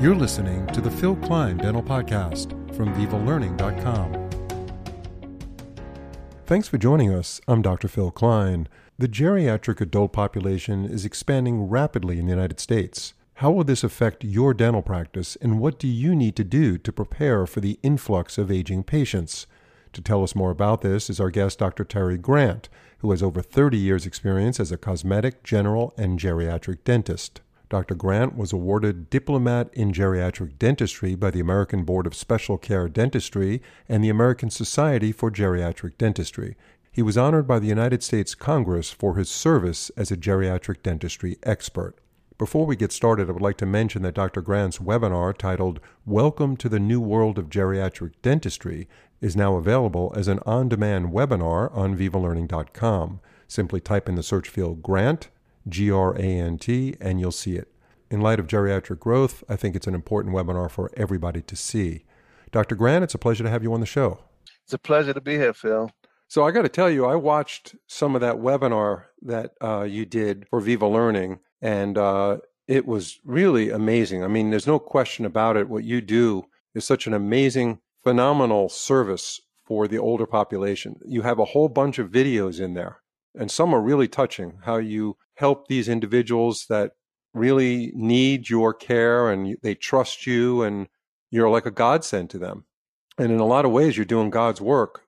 You're listening to the Phil Klein Dental Podcast from VivaLearning.com. Thanks for joining us. I'm Dr. Phil Klein. The geriatric adult population is expanding rapidly in the United States. How will this affect your dental practice, and what do you need to do to prepare for the influx of aging patients? To tell us more about this is our guest, Dr. Terry Grant, who has over 30 years' experience as a cosmetic, general, and geriatric dentist. Dr. Grant was awarded Diplomat in Geriatric Dentistry by the American Board of Special Care Dentistry and the American Society for Geriatric Dentistry. He was honored by the United States Congress for his service as a geriatric dentistry expert. Before we get started, I would like to mention that Dr. Grant's webinar titled Welcome to the New World of Geriatric Dentistry is now available as an on demand webinar on VivaLearning.com. Simply type in the search field Grant, G R A N T, and you'll see it. In light of geriatric growth, I think it's an important webinar for everybody to see. Dr. Grant, it's a pleasure to have you on the show. It's a pleasure to be here, Phil. So I got to tell you, I watched some of that webinar that uh, you did for Viva Learning, and uh, it was really amazing. I mean, there's no question about it. What you do is such an amazing, phenomenal service for the older population. You have a whole bunch of videos in there, and some are really touching. How you help these individuals that really need your care and they trust you, and you're like a godsend to them. And in a lot of ways, you're doing God's work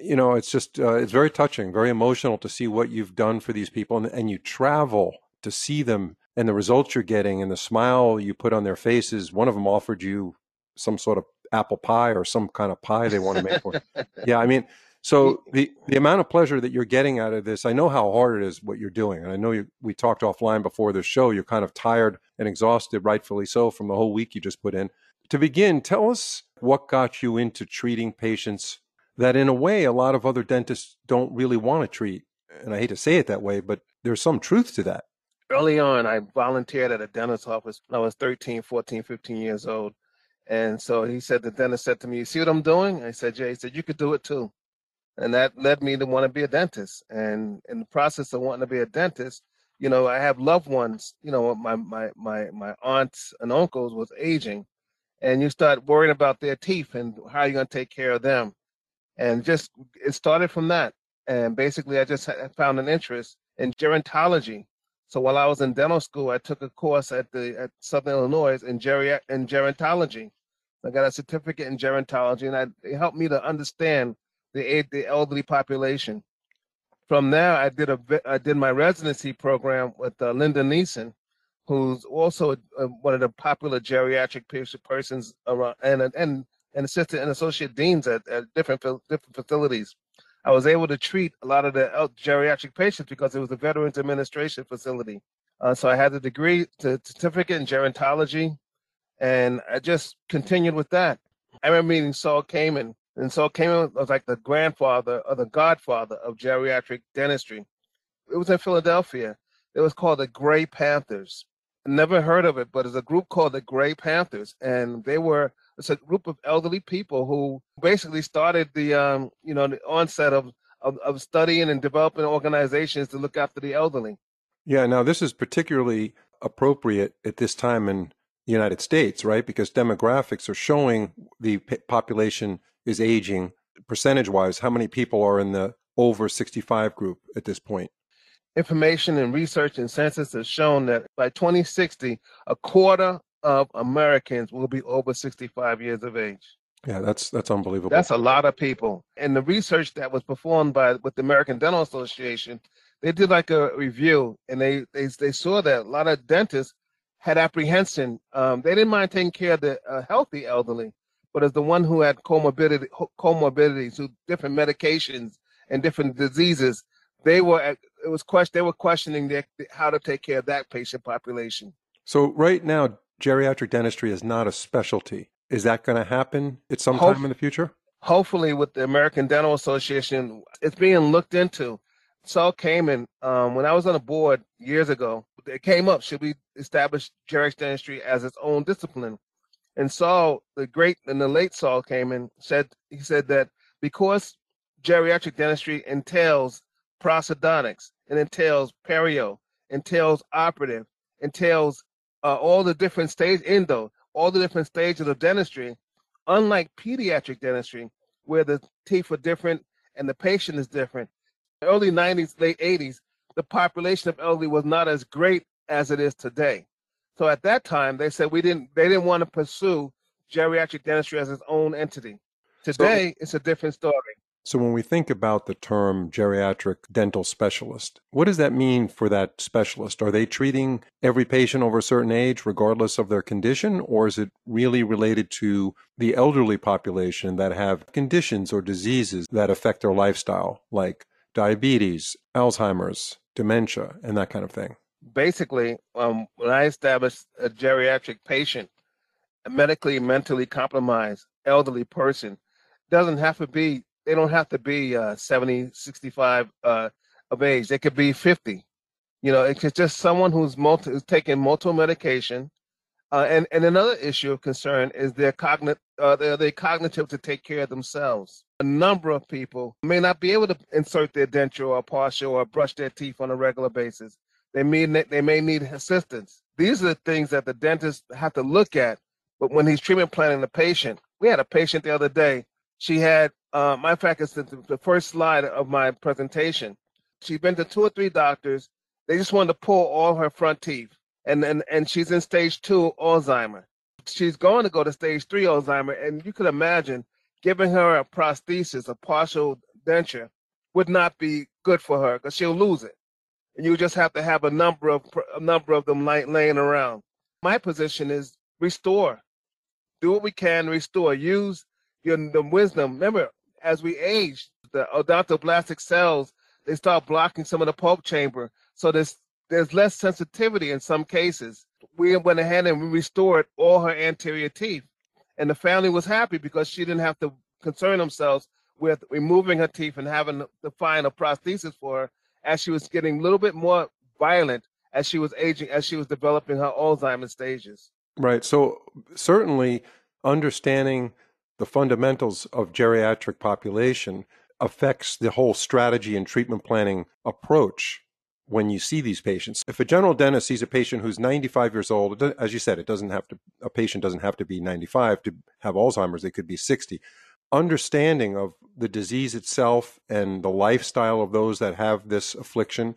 you know, it's just uh, it's very touching, very emotional to see what you've done for these people, and, and you travel to see them and the results you're getting and the smile you put on their faces. One of them offered you some sort of apple pie or some kind of pie they want to make for. you yeah, I mean, so the the amount of pleasure that you're getting out of this, I know how hard it is what you're doing, and I know you, we talked offline before the show. You're kind of tired and exhausted, rightfully so, from the whole week you just put in. To begin, tell us what got you into treating patients that in a way a lot of other dentists don't really want to treat. And I hate to say it that way, but there's some truth to that. Early on, I volunteered at a dentist's office when I was 13, 14, 15 years old. And so he said, the dentist said to me, You see what I'm doing? I said, Yeah. He said, You could do it too. And that led me to want to be a dentist. And in the process of wanting to be a dentist, you know, I have loved ones, you know, my my my my aunts and uncles was aging. And you start worrying about their teeth and how you're gonna take care of them and just it started from that. And basically, I just found an interest in gerontology. So while I was in dental school, I took a course at the at Southern Illinois in geri in gerontology. I got a certificate in gerontology, and I, it helped me to understand the the elderly population. From there, I did a I did my residency program with uh, Linda Niessen, who's also uh, one of the popular geriatric persons around, and and and assistant and associate deans at, at different different facilities. I was able to treat a lot of the geriatric patients because it was a Veterans Administration facility. Uh, so I had the degree, the certificate in gerontology, and I just continued with that. I remember meeting Saul Kamen, and Saul Kamen was like the grandfather or the godfather of geriatric dentistry. It was in Philadelphia. It was called the Gray Panthers. Never heard of it, but it's a group called the Gray Panthers, and they were it's a group of elderly people who basically started the um, you know the onset of, of, of studying and developing organizations to look after the elderly. Yeah, now this is particularly appropriate at this time in the United States, right? Because demographics are showing the population is aging percentage wise. How many people are in the over 65 group at this point? Information and research and census has shown that by 2060, a quarter of Americans will be over 65 years of age. Yeah, that's that's unbelievable. That's a lot of people. And the research that was performed by with the American Dental Association, they did like a review, and they they they saw that a lot of dentists had apprehension. Um, they didn't mind taking care of the uh, healthy elderly, but as the one who had comorbidity, comorbidities, who different medications and different diseases, they were it was question they were questioning how to take care of that patient population. So right now, geriatric dentistry is not a specialty. Is that going to happen at some Hope, time in the future? Hopefully, with the American Dental Association, it's being looked into. Saul Kamen, um, when I was on a board years ago, it came up should we establish geriatric dentistry as its own discipline? And Saul, the great and the late Saul Kamen, said he said that because geriatric dentistry entails prosthodontics, it entails perio, entails operative, entails uh, all the different stages, endo, all the different stages of dentistry, unlike pediatric dentistry, where the teeth are different and the patient is different. Early 90s, late 80s, the population of elderly was not as great as it is today. So at that time, they said we didn't they didn't want to pursue geriatric dentistry as its own entity. Today, so, it's a different story. So when we think about the term geriatric dental specialist, what does that mean for that specialist? Are they treating every patient over a certain age regardless of their condition or is it really related to the elderly population that have conditions or diseases that affect their lifestyle like diabetes, Alzheimer's, dementia, and that kind of thing? Basically, um, when I established a geriatric patient, a medically, mentally compromised elderly person, doesn't have to be, they don't have to be uh, 70, 65 uh, of age. They could be 50. You know, it's just someone who's, multi, who's taking multiple medication. Uh, and, and another issue of concern is their cognitive, uh, they're, they're cognitive to take care of themselves. A number of people may not be able to insert their denture or partial or brush their teeth on a regular basis. They may, they may need assistance. These are the things that the dentist have to look at. But when he's treatment planning the patient, we had a patient the other day. She had, uh, my fact the first slide of my presentation. She'd been to two or three doctors. They just wanted to pull all her front teeth. And, and, and she's in stage two Alzheimer. She's going to go to stage three Alzheimer. And you could imagine giving her a prosthesis, a partial denture, would not be good for her because she'll lose it and you just have to have a number of a number of them laying around. My position is restore, do what we can, restore. Use your the wisdom. Remember, as we age, the odontoblastic cells they start blocking some of the pulp chamber, so there's there's less sensitivity in some cases. We went ahead and we restored all her anterior teeth, and the family was happy because she didn't have to concern themselves with removing her teeth and having to find a prosthesis for her as she was getting a little bit more violent as she was aging, as she was developing her Alzheimer's stages. Right. So certainly understanding the fundamentals of geriatric population affects the whole strategy and treatment planning approach when you see these patients. If a general dentist sees a patient who's 95 years old, as you said, it doesn't have to a patient doesn't have to be 95 to have Alzheimer's, they could be 60 understanding of the disease itself and the lifestyle of those that have this affliction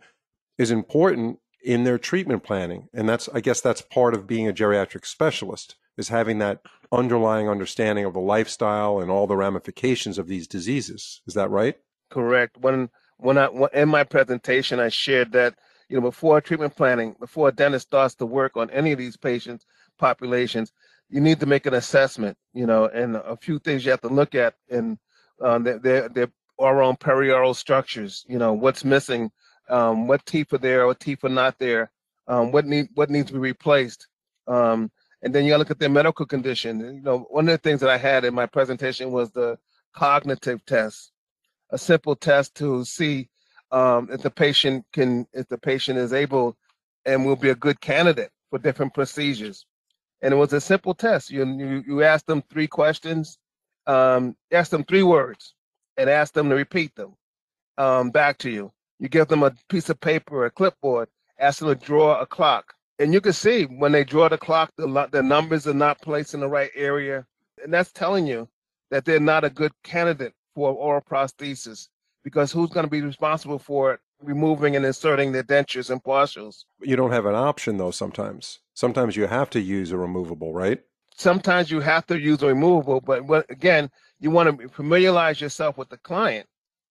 is important in their treatment planning. And that's, I guess, that's part of being a geriatric specialist is having that underlying understanding of the lifestyle and all the ramifications of these diseases. Is that right? Correct. When when I in my presentation, I shared that you know before treatment planning, before a dentist starts to work on any of these patients populations, you need to make an assessment, you know, and a few things you have to look at in um, their, their oral and perioral structures, you know, what's missing, um, what teeth are there, what teeth are not there, um, what need what needs to be replaced. Um, and then you gotta look at their medical condition. You know, one of the things that I had in my presentation was the cognitive test, a simple test to see um, if the patient can, if the patient is able and will be a good candidate for different procedures and it was a simple test. You you, you asked them three questions, um, ask them three words, and ask them to repeat them um, back to you. You give them a piece of paper, a clipboard, ask them to draw a clock, and you can see when they draw the clock, the the numbers are not placed in the right area, and that's telling you that they're not a good candidate for oral prosthesis because who's going to be responsible for it removing and inserting the dentures and partials. You don't have an option though sometimes. Sometimes you have to use a removable, right? Sometimes you have to use a removable, but again, you want to familiarize yourself with the client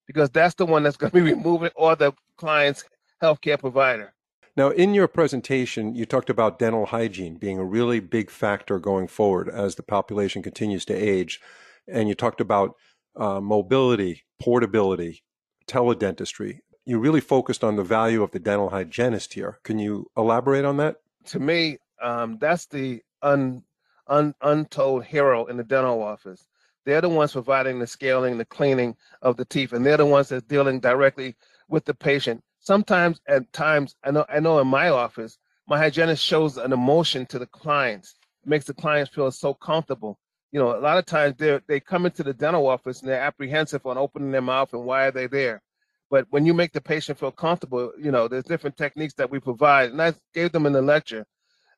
because that's the one that's going to be removing or the client's healthcare provider. Now, in your presentation, you talked about dental hygiene being a really big factor going forward as the population continues to age. And you talked about uh, mobility, portability, teledentistry you really focused on the value of the dental hygienist here. Can you elaborate on that? To me, um, that's the un, un, untold hero in the dental office. They're the ones providing the scaling, the cleaning of the teeth, and they're the ones that's dealing directly with the patient. Sometimes, at times, I know, I know in my office, my hygienist shows an emotion to the clients, it makes the clients feel so comfortable. You know, a lot of times they they come into the dental office and they're apprehensive on opening their mouth and why are they there but when you make the patient feel comfortable, you know, there's different techniques that we provide. And I gave them in the lecture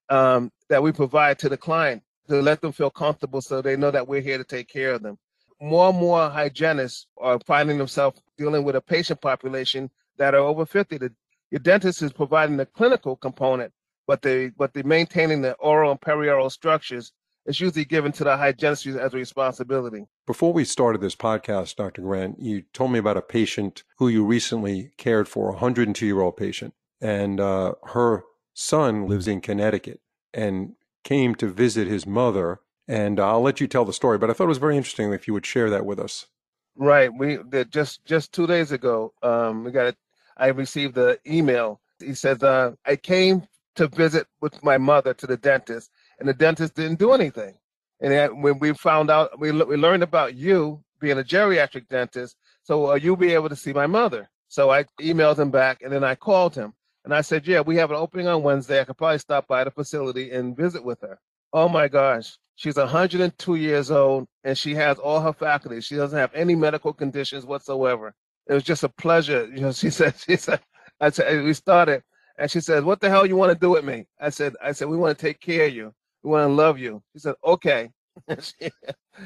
um, that we provide to the client to let them feel comfortable so they know that we're here to take care of them. More and more hygienists are finding themselves dealing with a patient population that are over 50. The, your dentist is providing the clinical component, but the but the maintaining the oral and perioral structures is usually given to the hygienist as a responsibility. Before we started this podcast, Dr. Grant, you told me about a patient who you recently cared for, a 102 year old patient, and uh, her son lives in Connecticut and came to visit his mother. And I'll let you tell the story, but I thought it was very interesting if you would share that with us. Right. We just just two days ago, um, we got it. I received the email. He says, uh, "I came to visit with my mother to the dentist, and the dentist didn't do anything. And when we found out, we we learned about you being a geriatric dentist. So uh, you'll be able to see my mother. So I emailed him back, and then I called him, and I said, "Yeah, we have an opening on Wednesday. I could probably stop by the facility and visit with her." Oh my gosh, she's 102 years old, and she has all her faculties. She doesn't have any medical conditions whatsoever. It was just a pleasure. You know, she said, she said, I said, we started, and she said, "What the hell you want to do with me?" I said, "I said we want to take care of you. We want to love you." She said, "Okay." and she,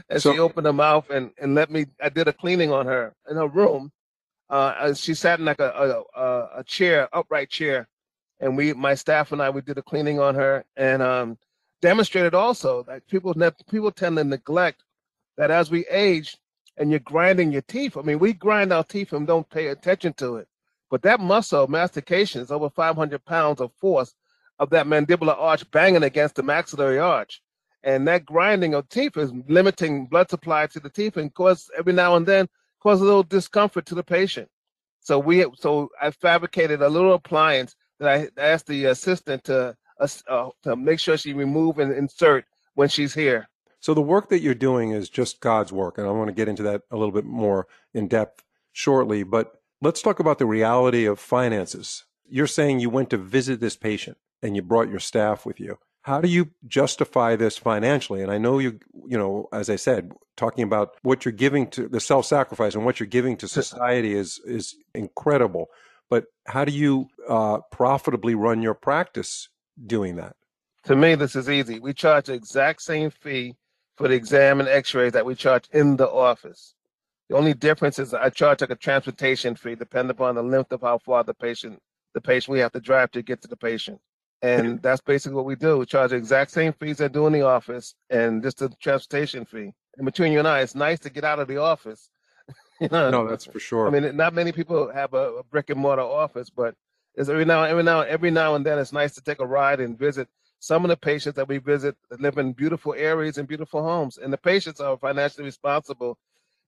and so, she opened her mouth and, and let me. I did a cleaning on her in her room. Uh, she sat in like a, a a chair, upright chair, and we, my staff and I, we did a cleaning on her and um, demonstrated also that people ne- people tend to neglect that as we age and you're grinding your teeth. I mean, we grind our teeth and don't pay attention to it. But that muscle mastication is over 500 pounds of force of that mandibular arch banging against the maxillary arch. And that grinding of teeth is limiting blood supply to the teeth and cause every now and then cause a little discomfort to the patient. So we so I fabricated a little appliance that I asked the assistant to uh, to make sure she remove and insert when she's here. So the work that you're doing is just God's work, and I want to get into that a little bit more in depth shortly. But Let's talk about the reality of finances. You're saying you went to visit this patient and you brought your staff with you. How do you justify this financially? And I know you, you know, as I said, talking about what you're giving to the self-sacrifice and what you're giving to society is is incredible. But how do you uh, profitably run your practice doing that? To me, this is easy. We charge the exact same fee for the exam and X-rays that we charge in the office. The only difference is I charge like a transportation fee, depending upon the length of how far the patient the patient we have to drive to get to the patient. And that's basically what we do. We charge the exact same fees I do in the office and just a transportation fee. And between you and I, it's nice to get out of the office. you know? No, that's for sure. I mean, not many people have a, a brick and mortar office, but it's every now, every now, every now and then, it's nice to take a ride and visit some of the patients that we visit that live in beautiful areas and beautiful homes. And the patients are financially responsible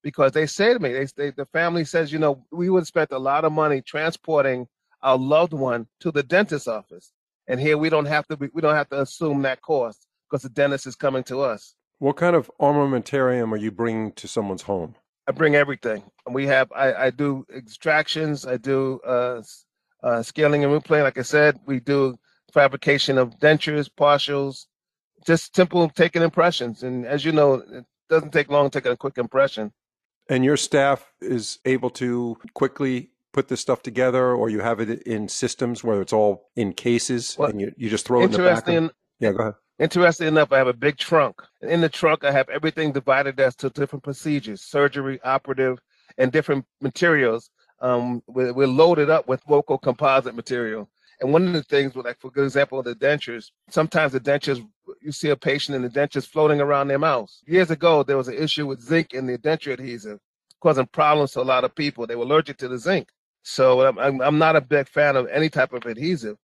because they say to me, they, they the family says, you know, we would spend a lot of money transporting our loved one to the dentist's office, and here we don't have to be, we don't have to assume that cost because the dentist is coming to us. What kind of armamentarium are you bringing to someone's home? I bring everything. We have I, I do extractions, I do uh, uh, scaling and root planing. Like I said, we do fabrication of dentures, partials, just simple taking impressions. And as you know, it doesn't take long taking a quick impression. And your staff is able to quickly put this stuff together, or you have it in systems where it's all in cases well, and you, you just throw it in the back? Of, yeah, go ahead. Interesting enough, I have a big trunk. In the trunk, I have everything divided as to different procedures, surgery, operative, and different materials. Um, we're, we're loaded up with local composite material. And one of the things, like for good example, the dentures, sometimes the dentures, you see a patient and the dentures floating around their mouth. Years ago, there was an issue with zinc in the denture adhesive, causing problems to a lot of people. They were allergic to the zinc. So I'm, I'm not a big fan of any type of adhesive,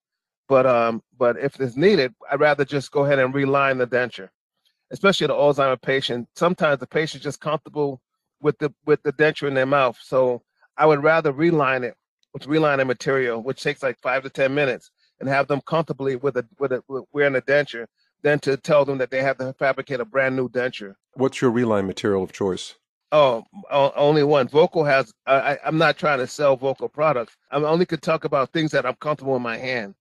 but um, but if it's needed, I'd rather just go ahead and reline the denture, especially the Alzheimer patient. Sometimes the patient's just comfortable with the with the denture in their mouth, so I would rather reline it with relining material, which takes like five to ten minutes, and have them comfortably with a with a with wearing a denture, than to tell them that they have to fabricate a brand new denture. What's your reline material of choice? Oh, only one. VOCO has. I, I'm not trying to sell VOCO products. I only could talk about things that I'm comfortable in my hand.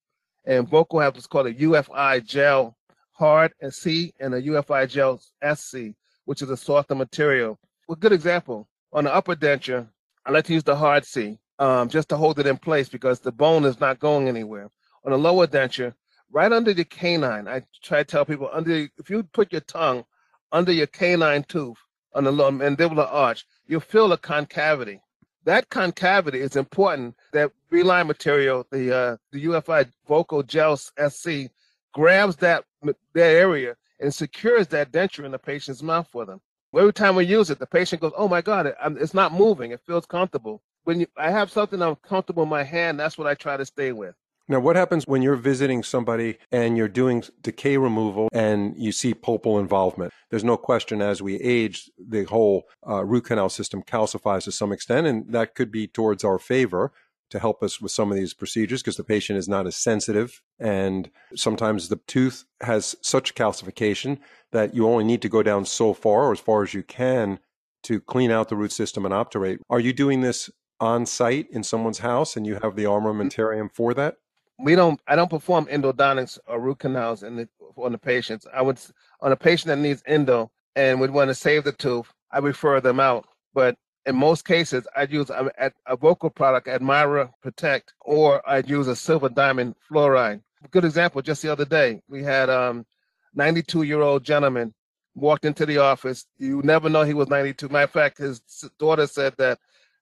And VOCO has what's called a UFI gel hard and C and a UFI gel SC, which is a softer material. A good example on the upper denture, I like to use the hard C um, just to hold it in place because the bone is not going anywhere. On a lower denture, right under the canine. I try to tell people under if you put your tongue under your canine tooth on the lower mandibular arch, you'll feel a concavity. That concavity is important. That reline material, the uh, the UFI VOCO Gel SC, grabs that that area and secures that denture in the patient's mouth for them. Every time we use it, the patient goes, "Oh my God, it, it's not moving. It feels comfortable." When you, I have something I'm comfortable in my hand, that's what I try to stay with. Now, what happens when you're visiting somebody and you're doing decay removal and you see pulpal involvement? There's no question as we age, the whole uh, root canal system calcifies to some extent, and that could be towards our favor to help us with some of these procedures because the patient is not as sensitive. And sometimes the tooth has such calcification that you only need to go down so far or as far as you can to clean out the root system and obturate. Are you doing this on site in someone's house and you have the armamentarium for that? We don't I don't perform endodontics or root canals in the, on the patients. I would on a patient that needs endo and would want to save the tooth, I refer them out. But in most cases, I'd use a, a VOCO product, Admira Protect, or I'd use a silver diamine fluoride. Good example. Just the other day, we had um 92 year old gentleman walked into the office. You never know he was 92. Matter of fact, his daughter said that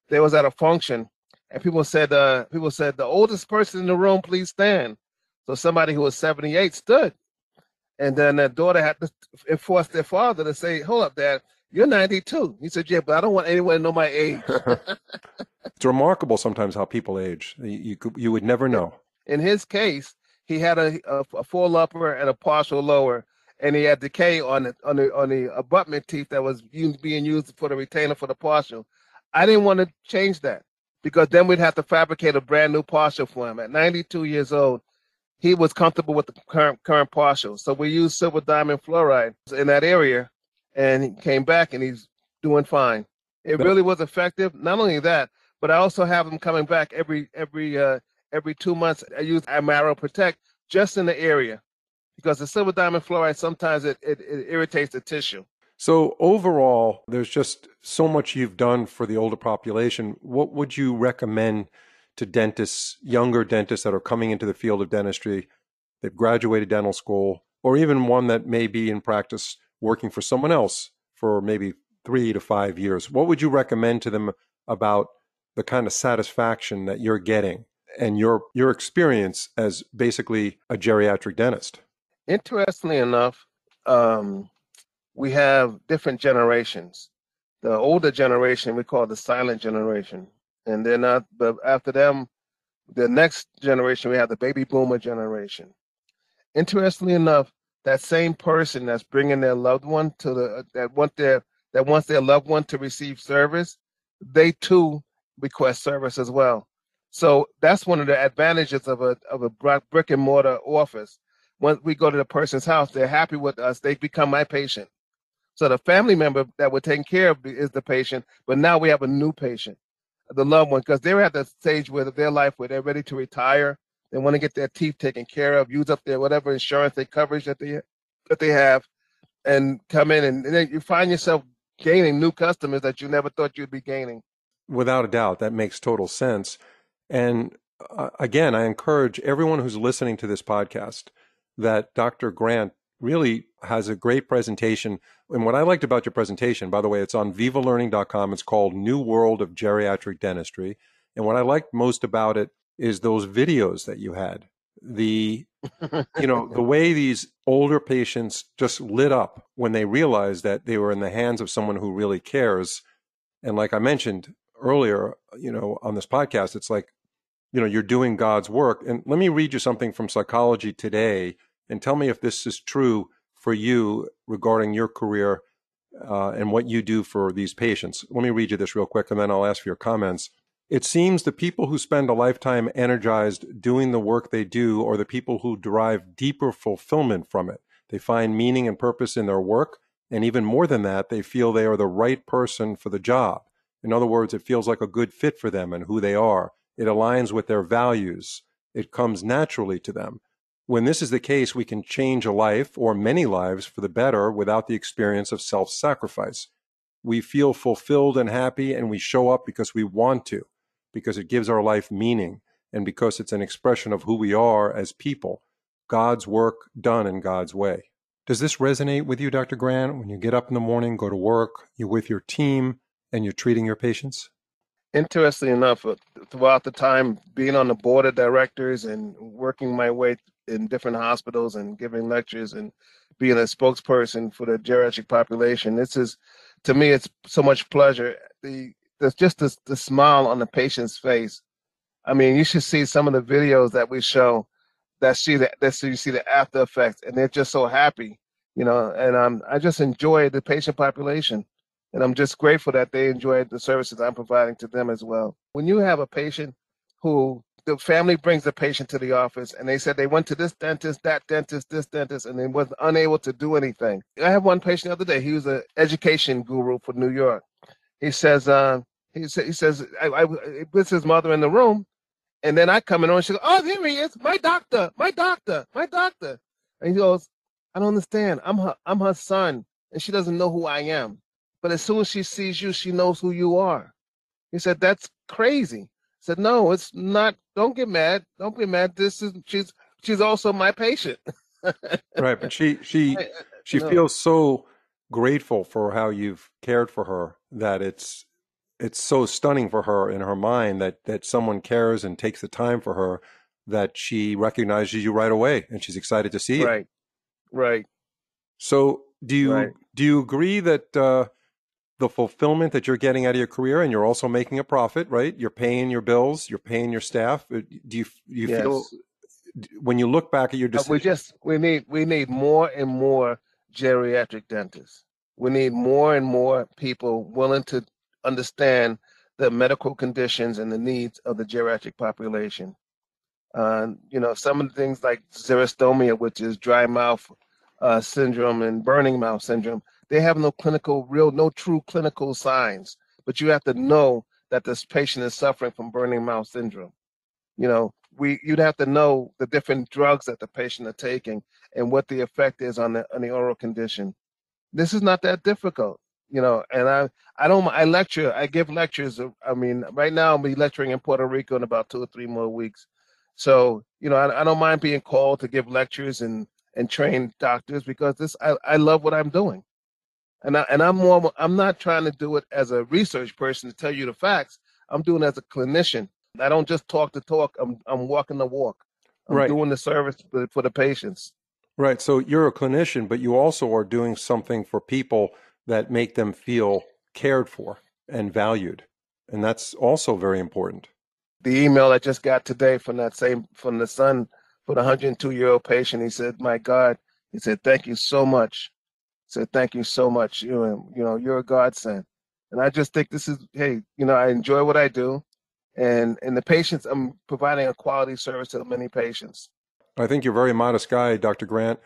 they was at a function and people said, uh, people said, the oldest person in the room, please stand. So somebody who was 78 stood. And then their daughter had to enforce their father to say, hold up, dad, you're 92. He said, yeah, but I don't want anyone to know my age. it's remarkable sometimes how people age. You, you, you would never know. In his case, he had a, a, a, full upper and a partial lower, and he had decay on the, on the, on the abutment teeth that was being used for the retainer for the partial. I didn't want to change that because then we'd have to fabricate a brand new partial for him. At 92 years old, he was comfortable with the current current partial. So we used silver diamine fluoride in that area, and he came back and he's doing fine. It really was effective. Not only that, but I also have him coming back every every uh, every two months. I use Admira Protect just in the area because the silver diamine fluoride sometimes it, it, it irritates the tissue. So overall, there's just so much you've done for the older population. What would you recommend to dentists, younger dentists that are coming into the field of dentistry? They've graduated dental school, or even one that may be in practice working for someone else for maybe three to five years. What would you recommend to them about the kind of satisfaction that you're getting and your your experience as basically a geriatric dentist? Interestingly enough, um, we have different generations. The older generation we call the silent generation, and then uh, but after them, the next generation we have the baby boomer generation. Interestingly enough, that same person that's bringing their loved one to the uh, that want their that wants their loved one to receive service, they too request service as well. So that's one of the advantages of a of a brick and mortar office. When we go to the person's house, they're happy with us. They become my patient. So the family member that we're taking care of is the patient, but now we have a new patient, the loved one, because they're at the stage where their life where they're ready to retire. They want to get their teeth taken care of, use up their whatever insurance they coverage that they that they have, and come in and, and then you find yourself gaining new customers that you never thought you'd be gaining. Without a doubt, that makes total sense. And uh, again, I encourage everyone who's listening to this podcast that Dr. Grant really has a great presentation. And what I liked about your presentation, by the way, it's on vivalearning.com. It's called New World of Geriatric Dentistry. And what I liked most about it is those videos that you had. The you know, the way these older patients just lit up when they realized that they were in the hands of someone who really cares. And like I mentioned earlier, you know, on this podcast, it's like, you know, you're doing God's work. And let me read you something from Psychology Today and tell me if this is true for you regarding your career uh, and what you do for these patients. Let me read you this real quick and then I'll ask for your comments. It seems the people who spend a lifetime energized doing the work they do are the people who derive deeper fulfillment from it. They find meaning and purpose in their work, and even more than that, they feel they are the right person for the job. In other words, it feels like a good fit for them and who they are. It aligns with their values. It comes naturally to them. When this is the case, we can change a life or many lives for the better without the experience of self sacrifice. We feel fulfilled and happy, and we show up because we want to, because it gives our life meaning, and because it's an expression of who we are as people. God's work done in God's way. Does this resonate with you, Dr. Grant, when you get up in the morning, go to work, you're with your team, and you're treating your patients? Interestingly enough, uh, throughout the time being on the board of directors and working my way in different hospitals and giving lectures and being a spokesperson for the geriatric population, this is, to me, it's so much pleasure. The there's just this the smile on the patient's face. I mean, you should see some of the videos that we show that see that that you see the after effects, and they're just so happy, you know. And um, I just enjoy the patient population and I'm just grateful that they enjoyed the services I'm providing to them as well. When you have a patient who the family brings the patient to the office and they said they went to this dentist, that dentist, this dentist, and they was unable to do anything. I have one patient the other day. He was an education guru for New York. He says, uh, he, sa- he says, I, I with his mother in the room, and then I come in and she goes, oh, here he is, my doctor, my doctor, my doctor. And he goes, I don't understand. I'm her, I'm her son, and she doesn't know who I am. But as soon as she sees you, she knows who you are. He said, That's crazy. Said, No, it's not. Don't get mad. Don't be mad. This is she's she's also my patient. right. But she she she no. feels so grateful for how you've cared for her that it's it's so stunning for her in her mind that that someone cares and takes the time for her that she recognizes you right away and she's excited to see you. Right. Right. So do you right. do you agree that uh, the fulfillment that you're getting out of your career and you're also making a profit, right? You're paying your bills, you're paying your staff. Uh, do you you yes. feel when you look back at your decision? We just we need we need more and more geriatric dentists. We need more and more people willing to understand the medical conditions and the needs of the geriatric population. Uh, you know, some of the things like xerostomia, which is dry mouth uh, syndrome and burning mouth syndrome, they have no clinical, real, no true clinical signs. But you have to know that this patient is suffering from burning mouth syndrome. You know, we you'd have to know the different drugs that the patient are taking and what the effect is on the on the oral condition. This is not that difficult, you know. And I I don't I lecture I give lectures. I mean, right now I'll be lecturing in Puerto Rico in about two or three more weeks. So you know, I, I don't mind being called to give lectures and and train doctors because this I, I love what I'm doing and I, and I'm more I'm not trying to do it as a research person to tell you the facts. I'm doing it as a clinician. I don't just talk the talk. I'm I'm walking the walk. I'm right. doing the service for, for the patients. Right. So you're a clinician, but you also are doing something for people that make them feel cared for and valued, and that's also very important. The email I just got today from that same from the son for the 102 year old patient, he said, "My God," he said, "Thank you so much said, thank you so much. You, and you know, you're a godsend. And I just think this is, hey, you know, I enjoy what I do. And, and the patients, I'm providing a quality service to many patients. I think you're a very modest guy, Dr. Grant,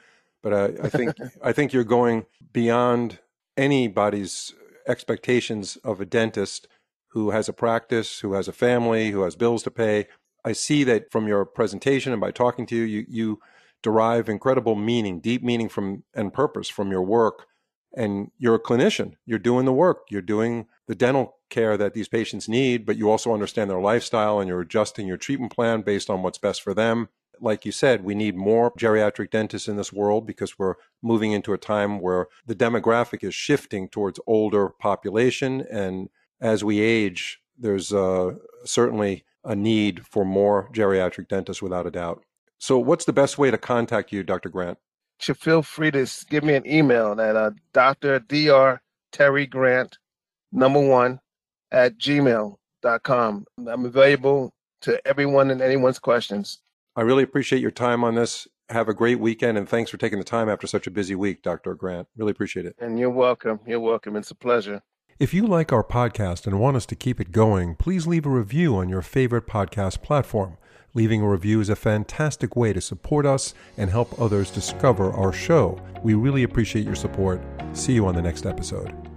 but I, I think, I think you're going beyond anybody's expectations of a dentist who has a practice, who has a family, who has bills to pay. I see that from your presentation and by talking to you, you, you derive incredible meaning, deep meaning from and purpose from your work. And you're a clinician. You're doing the work. You're doing the dental care that these patients need, but you also understand their lifestyle and you're adjusting your treatment plan based on what's best for them. Like you said, we need more geriatric dentists in this world because we're moving into a time where the demographic is shifting towards older population. And as we age, there's uh, certainly a need for more geriatric dentists without a doubt. So, what's the best way to contact you, Dr. Grant? You feel free to give me an email at uh, Dr. Dr. Terry Grant, number one, at gmail.com. I'm available to everyone and anyone's questions. I really appreciate your time on this. Have a great weekend, and thanks for taking the time after such a busy week, Dr. Grant. Really appreciate it. And you're welcome. You're welcome. It's a pleasure. If you like our podcast and want us to keep it going, please leave a review on your favorite podcast platform. Leaving a review is a fantastic way to support us and help others discover our show. We really appreciate your support. See you on the next episode.